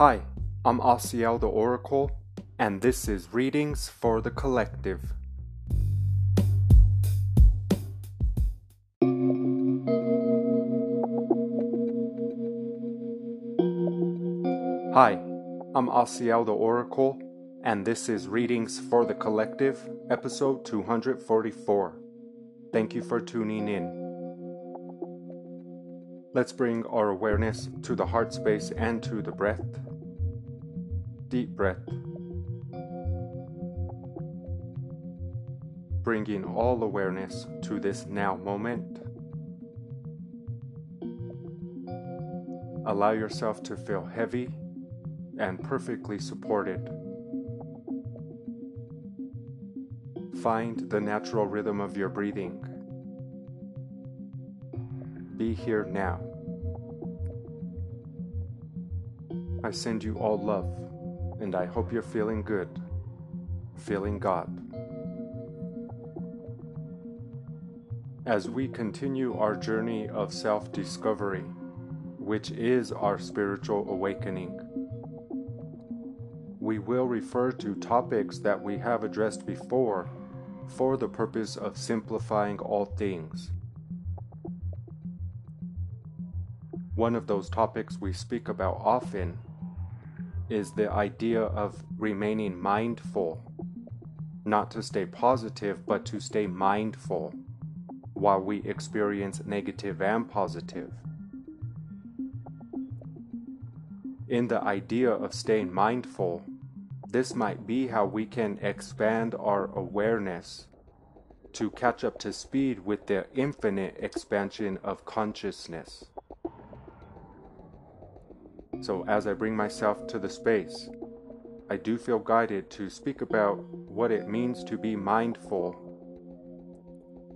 Hi, I'm Asiel the Oracle, and this is Readings for the Collective. Hi, I'm Asiel the Oracle, and this is Readings for the Collective, episode 244. Thank you for tuning in. Let's bring our awareness to the heart space and to the breath. Deep breath. Bringing all awareness to this now moment. Allow yourself to feel heavy and perfectly supported. Find the natural rhythm of your breathing. Be here now. I send you all love, and I hope you're feeling good, feeling God. As we continue our journey of self discovery, which is our spiritual awakening, we will refer to topics that we have addressed before for the purpose of simplifying all things. One of those topics we speak about often is the idea of remaining mindful. Not to stay positive, but to stay mindful while we experience negative and positive. In the idea of staying mindful, this might be how we can expand our awareness to catch up to speed with the infinite expansion of consciousness. So, as I bring myself to the space, I do feel guided to speak about what it means to be mindful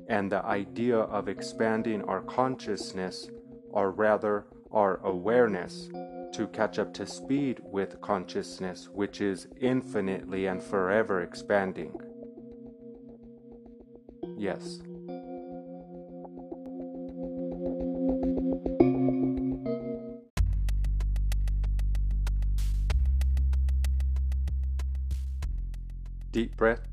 and the idea of expanding our consciousness, or rather our awareness, to catch up to speed with consciousness, which is infinitely and forever expanding. Yes. Deep breath.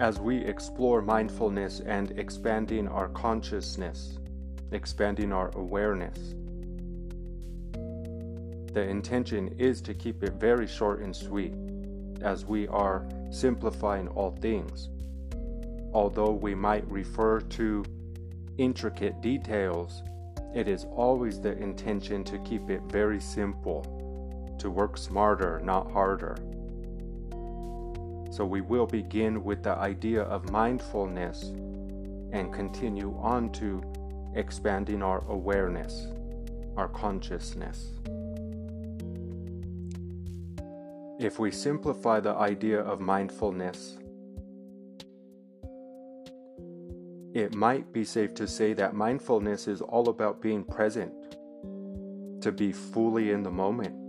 As we explore mindfulness and expanding our consciousness, expanding our awareness, the intention is to keep it very short and sweet, as we are simplifying all things. Although we might refer to intricate details, it is always the intention to keep it very simple to work smarter, not harder. So we will begin with the idea of mindfulness and continue on to expanding our awareness, our consciousness. If we simplify the idea of mindfulness, it might be safe to say that mindfulness is all about being present, to be fully in the moment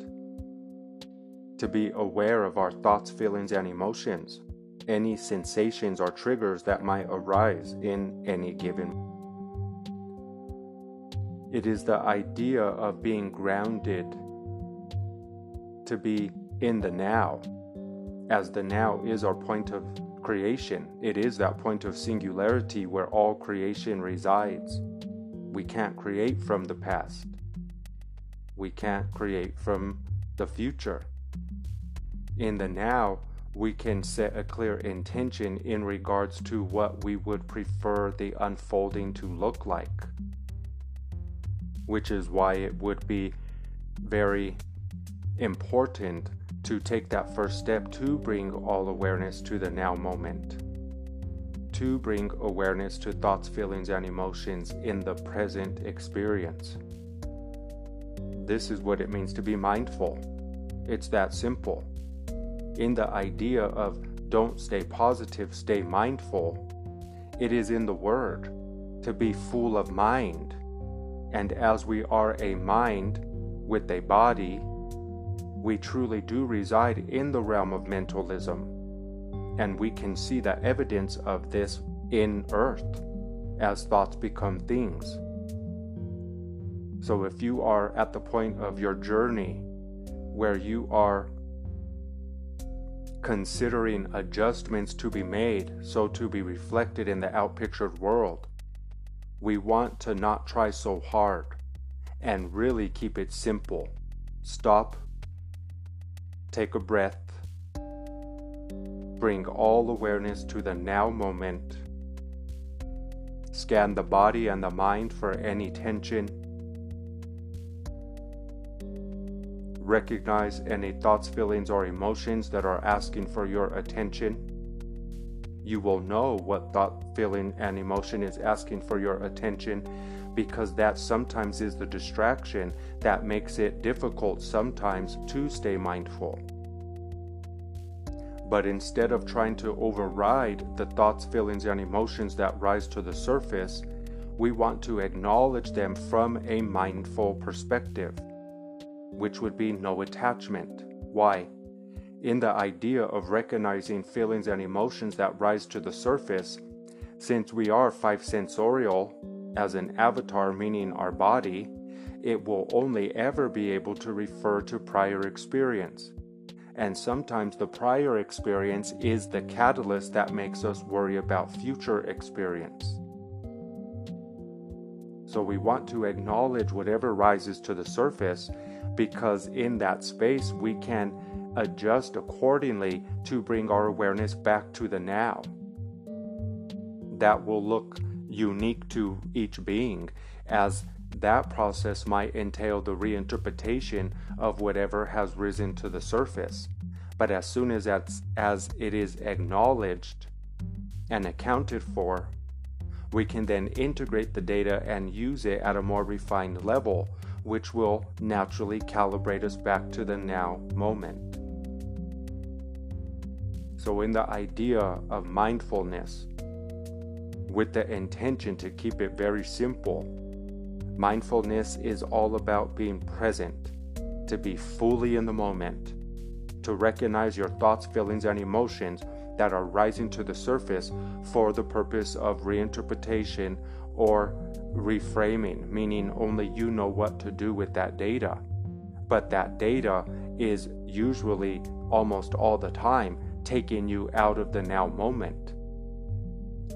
to be aware of our thoughts, feelings, and emotions, any sensations or triggers that might arise in any given. It is the idea of being grounded, to be in the now, as the now is our point of creation. It is that point of singularity where all creation resides. We can't create from the past. We can't create from the future in the now, we can set a clear intention in regards to what we would prefer the unfolding to look like. Which is why it would be very important to take that first step to bring all awareness to the now moment. To bring awareness to thoughts, feelings, and emotions in the present experience. This is what it means to be mindful. It's that simple in the idea of don't stay positive, stay mindful, it is in the word to be full of mind. And as we are a mind with a body, we truly do reside in the realm of mentalism. And we can see the evidence of this in earth as thoughts become things. So if you are at the point of your journey where you are considering adjustments to be made so to be reflected in the outpictured world, we want to not try so hard and really keep it simple. Stop, take a breath, bring all awareness to the now moment, scan the body and the mind for any tension recognize any thoughts, feelings, or emotions that are asking for your attention. You will know what thought, feeling, and emotion is asking for your attention because that sometimes is the distraction that makes it difficult sometimes to stay mindful. But instead of trying to override the thoughts, feelings, and emotions that rise to the surface, we want to acknowledge them from a mindful perspective which would be no attachment. Why? In the idea of recognizing feelings and emotions that rise to the surface, since we are five sensorial, as an avatar meaning our body, it will only ever be able to refer to prior experience. And sometimes the prior experience is the catalyst that makes us worry about future experience. So we want to acknowledge whatever rises to the surface because in that space we can adjust accordingly to bring our awareness back to the now. That will look unique to each being, as that process might entail the reinterpretation of whatever has risen to the surface. But as soon as, as it is acknowledged and accounted for, we can then integrate the data and use it at a more refined level which will naturally calibrate us back to the now moment. So, in the idea of mindfulness, with the intention to keep it very simple, mindfulness is all about being present, to be fully in the moment, to recognize your thoughts, feelings, and emotions that are rising to the surface for the purpose of reinterpretation or reframing, meaning only you know what to do with that data. But that data is usually almost all the time taking you out of the now moment.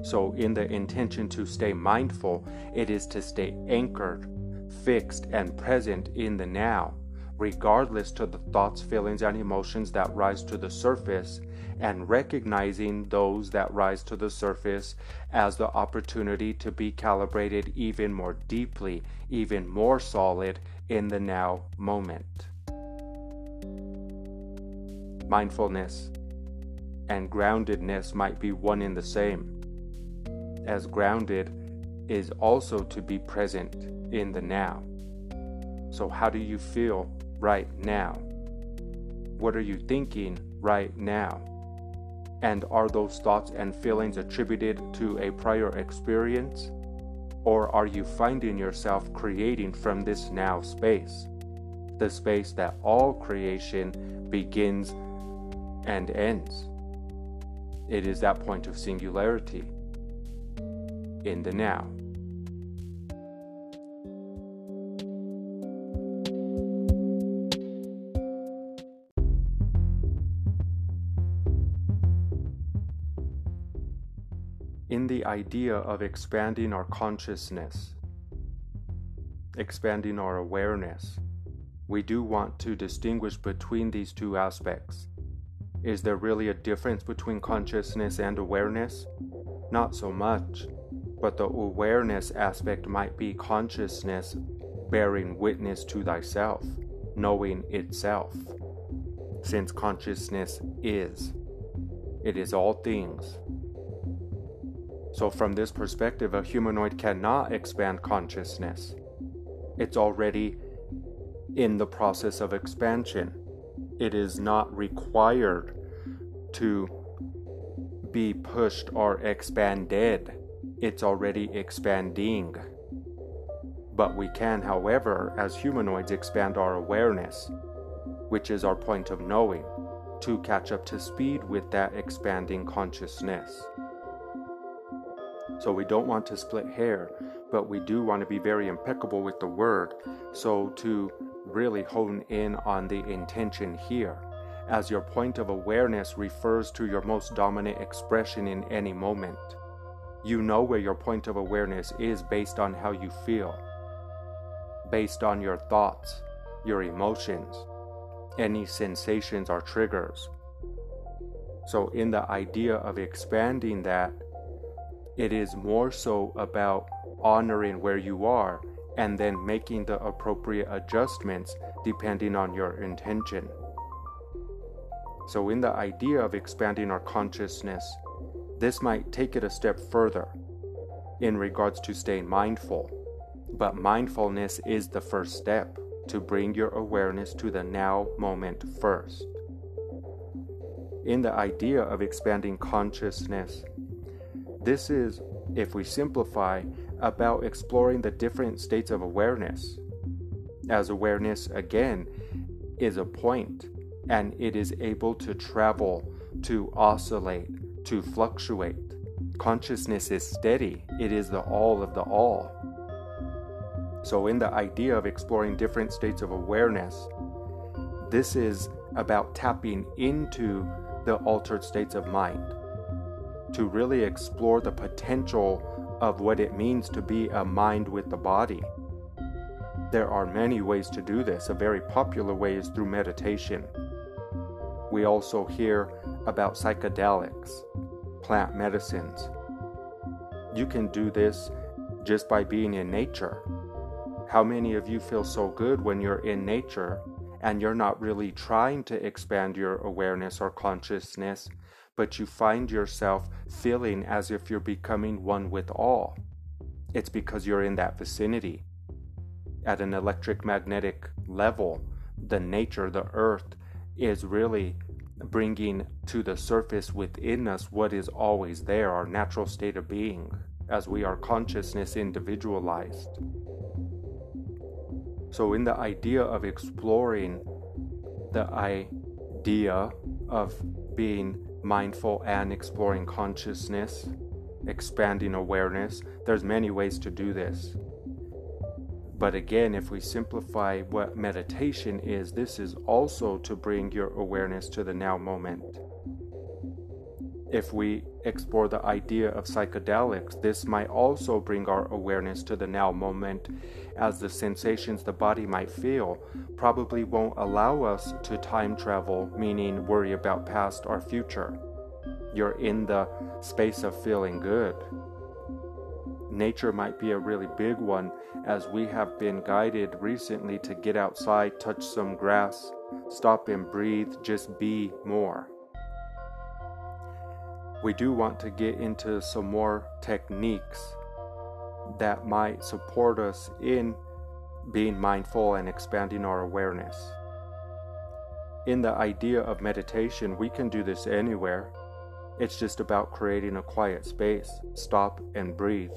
So, in the intention to stay mindful, it is to stay anchored, fixed, and present in the now, regardless to the thoughts, feelings, and emotions that rise to the surface and recognizing those that rise to the surface as the opportunity to be calibrated even more deeply, even more solid in the now moment. Mindfulness and groundedness might be one in the same, as grounded is also to be present in the now. So, how do you feel right now? What are you thinking right now? And are those thoughts and feelings attributed to a prior experience? Or are you finding yourself creating from this now space? The space that all creation begins and ends. It is that point of singularity in the now. Idea of expanding our consciousness, expanding our awareness, we do want to distinguish between these two aspects. Is there really a difference between consciousness and awareness? Not so much, but the awareness aspect might be consciousness bearing witness to thyself, knowing itself. Since consciousness is, it is all things, so, from this perspective, a humanoid cannot expand consciousness. It's already in the process of expansion. It is not required to be pushed or expanded, it's already expanding. But we can, however, as humanoids, expand our awareness, which is our point of knowing, to catch up to speed with that expanding consciousness. So we don't want to split hair, but we do want to be very impeccable with the word. So to really hone in on the intention here, as your point of awareness refers to your most dominant expression in any moment. You know where your point of awareness is based on how you feel, based on your thoughts, your emotions, any sensations or triggers. So, in the idea of expanding that, it is more so about honoring where you are and then making the appropriate adjustments depending on your intention. So, in the idea of expanding our consciousness, this might take it a step further in regards to staying mindful. But mindfulness is the first step to bring your awareness to the now moment first. In the idea of expanding consciousness, this is, if we simplify, about exploring the different states of awareness. As awareness, again, is a point and it is able to travel, to oscillate, to fluctuate. Consciousness is steady, it is the all of the all. So, in the idea of exploring different states of awareness, this is about tapping into the altered states of mind to really explore the potential of what it means to be a mind with the body. There are many ways to do this. A very popular way is through meditation. We also hear about psychedelics, plant medicines. You can do this just by being in nature. How many of you feel so good when you're in nature and you're not really trying to expand your awareness or consciousness, but you find yourself feeling as if you're becoming one with all? It's because you're in that vicinity. At an electric magnetic level, the nature, the earth, is really bringing to the surface within us what is always there, our natural state of being, as we are consciousness individualized. So, in the idea of exploring the idea of being mindful and exploring consciousness, expanding awareness, there's many ways to do this. But again, if we simplify what meditation is, this is also to bring your awareness to the now moment. If we explore the idea of psychedelics, this might also bring our awareness to the now moment, as the sensations the body might feel probably won't allow us to time travel, meaning worry about past or future. You're in the space of feeling good nature might be a really big one, as we have been guided recently to get outside, touch some grass, stop and breathe, just be more. We do want to get into some more techniques that might support us in being mindful and expanding our awareness. In the idea of meditation, we can do this anywhere. It's just about creating a quiet space, stop and breathe.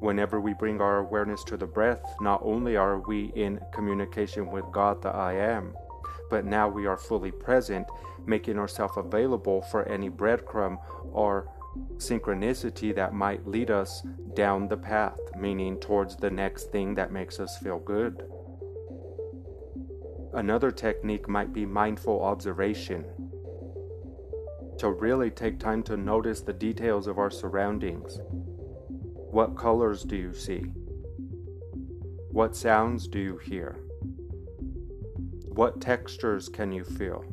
Whenever we bring our awareness to the breath, not only are we in communication with God, the I Am, but now we are fully present, making ourselves available for any breadcrumb or synchronicity that might lead us down the path, meaning towards the next thing that makes us feel good. Another technique might be mindful observation. To really take time to notice the details of our surroundings, what colors do you see? What sounds do you hear? What textures can you feel?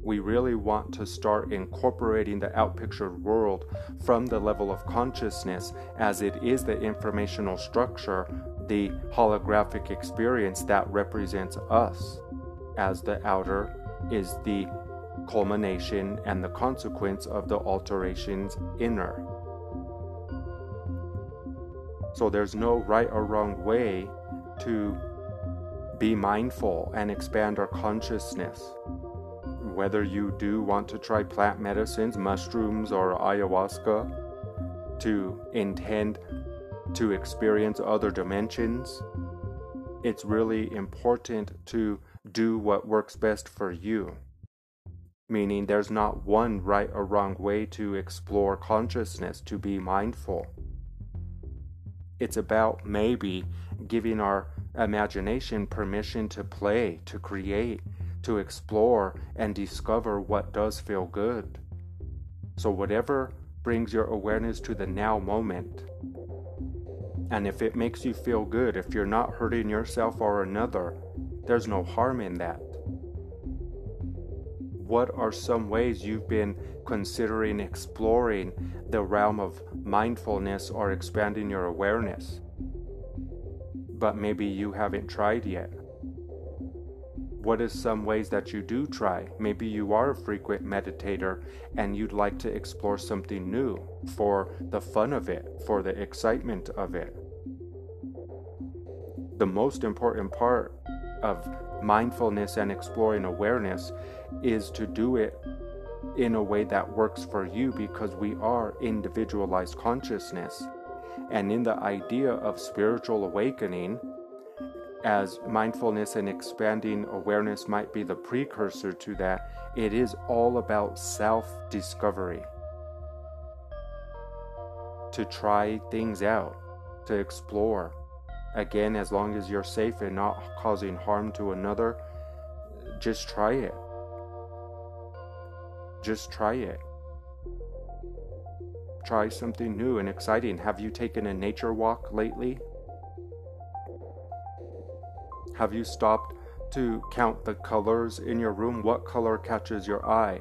We really want to start incorporating the outpictured world from the level of consciousness as it is the informational structure, the holographic experience that represents us, as the outer is the culmination and the consequence of the alterations inner. So there's no right or wrong way to be mindful and expand our consciousness. Whether you do want to try plant medicines, mushrooms, or ayahuasca to intend to experience other dimensions, it's really important to do what works best for you. meaning there's not one right or wrong way to explore consciousness, to be mindful. It's about maybe giving our imagination permission to play, to create, mm-hmm. to explore, and discover what does feel good. So, whatever brings your awareness to the now moment, and if it makes you feel good, if you're not hurting yourself or another, there's no harm in that. What are some ways you've been considering exploring the realm of mindfulness or expanding your awareness? But maybe you haven't tried yet. What is some ways that you do try? Maybe you are a frequent meditator and you'd like to explore something new for the fun of it, for the excitement of it. The most important part of mindfulness and exploring awareness is to do it in a way that works for you because we are individualized consciousness. And in the idea of spiritual awakening, as mindfulness and expanding awareness might be the precursor to that, it is all about self discovery. To try things out, to explore. Again, as long as you're safe and not causing harm to another, just try it. Just try it. Try something new and exciting. Have you taken a nature walk lately? Have you stopped to count the colors in your room? What color catches your eye?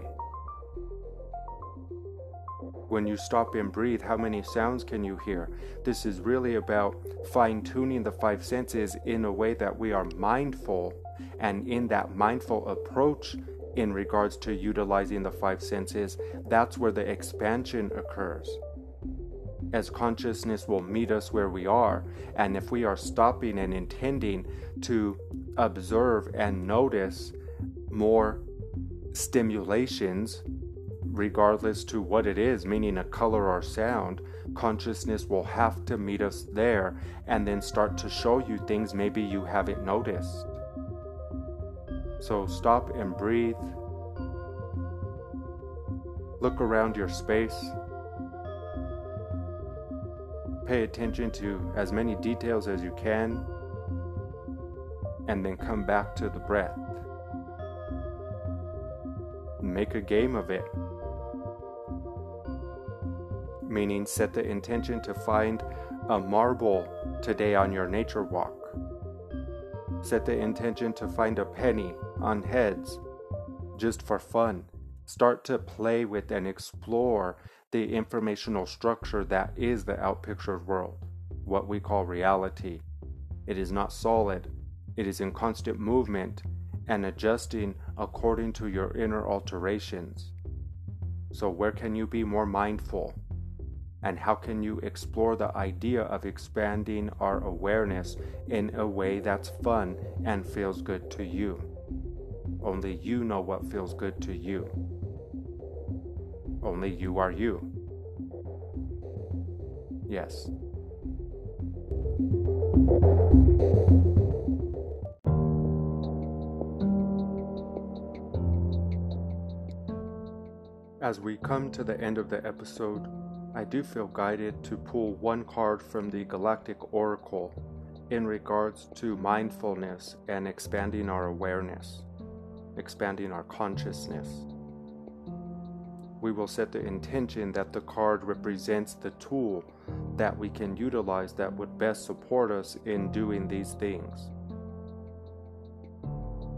When you stop and breathe, how many sounds can you hear? This is really about fine tuning the five senses in a way that we are mindful. And in that mindful approach, in regards to utilizing the five senses, that's where the expansion occurs. As consciousness will meet us where we are, and if we are stopping and intending to observe and notice more stimulations, regardless to what it is, meaning a color or sound, consciousness will have to meet us there and then start to show you things maybe you haven't noticed. So stop and breathe. Look around your space. Pay attention to as many details as you can, and then come back to the breath. Make a game of it meaning set the intention to find a marble today on your nature walk. Set the intention to find a penny on heads just for fun. Start to play with and explore the informational structure that is the outpictured world, what we call reality. It is not solid, it is in constant movement and adjusting according to your inner alterations. So, where can you be more mindful? and how can you explore the idea of expanding our awareness in a way that's fun and feels good to you? Only you know what feels good to you. Only you are you. Yes. As we come to the end of the episode, I do feel guided to pull one card from the Galactic Oracle in regards to mindfulness and expanding our awareness, expanding our consciousness. We will set the intention that the card represents the tool that we can utilize that would best support us in doing these things.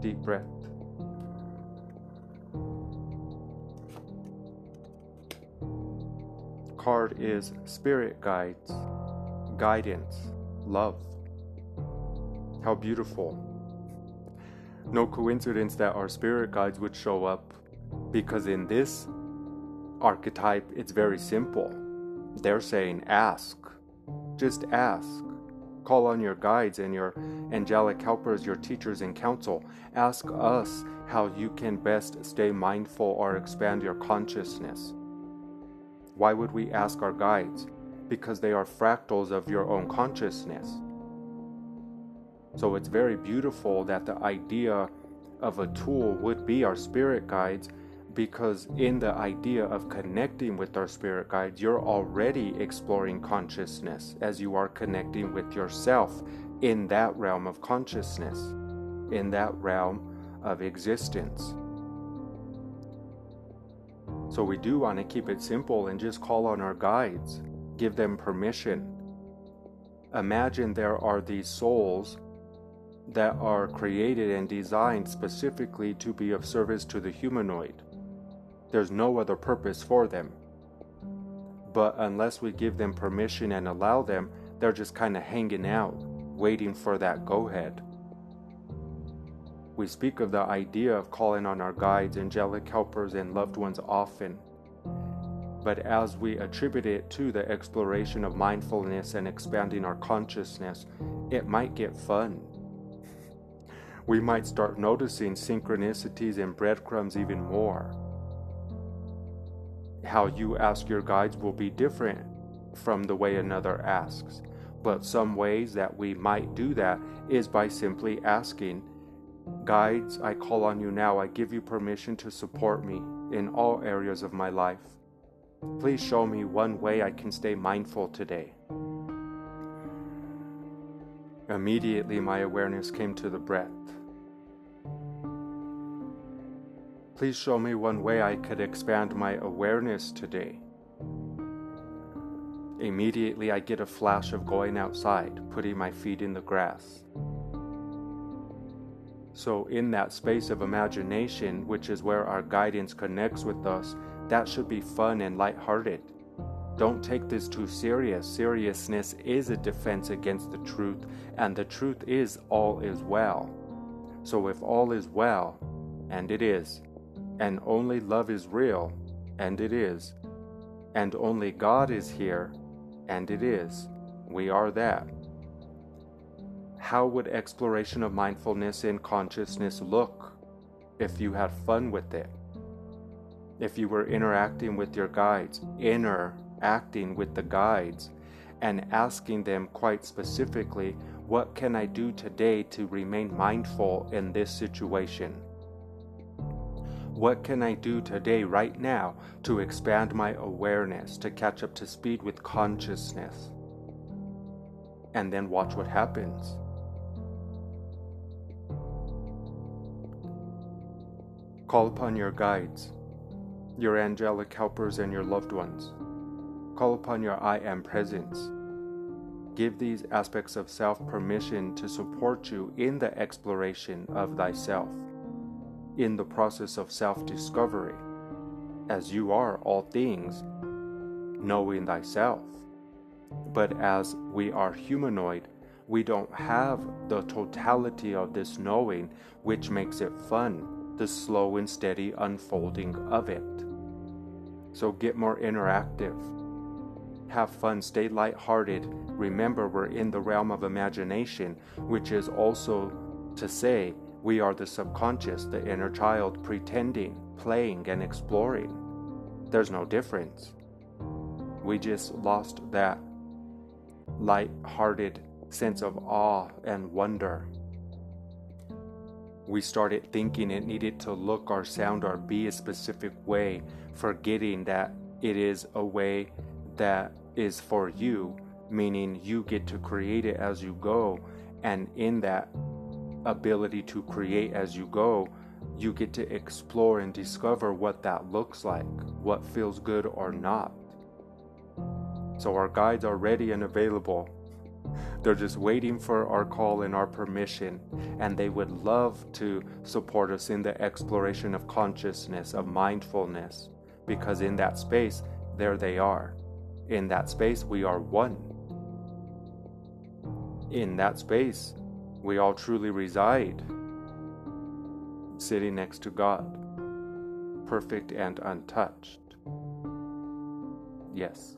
Deep breath. card is Spirit Guides, Guidance, Love. How beautiful. No coincidence that our spirit guides would show up because in this archetype it's very simple. They're saying, ask. Just ask. Call on your guides and your angelic helpers, your teachers and counsel. Ask us how you can best stay mindful or expand your consciousness. Why would we ask our guides? Because they are fractals of your own consciousness. So it's very beautiful that the idea of a tool would be our spirit guides, because in the idea of connecting with our spirit guides, you're already exploring consciousness as you are connecting with yourself in that realm of consciousness, in that realm of existence. So we do want to keep it simple and just call on our guides, give them permission. Imagine there are these souls that are created and designed specifically to be of service to the humanoid. There's no other purpose for them. But unless we give them permission and allow them, they're just kind of hanging out, waiting for that go ahead. We speak of the idea of calling on our guides, angelic helpers, and loved ones often. But as we attribute it to the exploration of mindfulness and expanding our consciousness, it might get fun. We might start noticing synchronicities and breadcrumbs even more. How you ask your guides will be different from the way another asks. But some ways that we might do that is by simply asking, Guides, I call on you now. I give you permission to support me in all areas of my life. Please show me one way I can stay mindful today. Immediately, my awareness came to the breath. Please show me one way I could expand my awareness today. Immediately, I get a flash of going outside, putting my feet in the grass. So, in that space of imagination, which is where our guidance connects with us, that should be fun and lighthearted. Don't take this too serious. Seriousness is a defense against the truth, and the truth is all is well. So, if all is well, and it is, and only love is real, and it is, and only God is here, and it is, we are that how would exploration of mindfulness and consciousness look if you had fun with it? If you were interacting with your guides, interacting with the guides, and asking them quite specifically, What can I do today to remain mindful in this situation? What can I do today, right now, to expand my awareness, to catch up to speed with consciousness? And then watch what happens. Call upon your guides, your angelic helpers, and your loved ones. Call upon your I am presence. Give these aspects of self permission to support you in the exploration of thyself, in the process of self discovery, as you are all things, knowing thyself. But as we are humanoid, we don't have the totality of this knowing, which makes it fun the slow and steady unfolding of it. So get more interactive. Have fun, stay lighthearted. Remember, we're in the realm of imagination, which is also to say we are the subconscious, the inner child pretending, playing, and exploring. There's no difference. We just lost that light-hearted sense of awe and wonder we started thinking it needed to look or sound or be a specific way, forgetting that it is a way that is for you, meaning you get to create it as you go. And in that ability to create as you go, you get to explore and discover what that looks like, what feels good or not. So, our guides are ready and available they're just waiting for our call and our permission, and they would love to support us in the exploration of consciousness, of mindfulness, because in that space, there they are. In that space, we are one. In that space, we all truly reside, sitting next to God, perfect and untouched. Yes.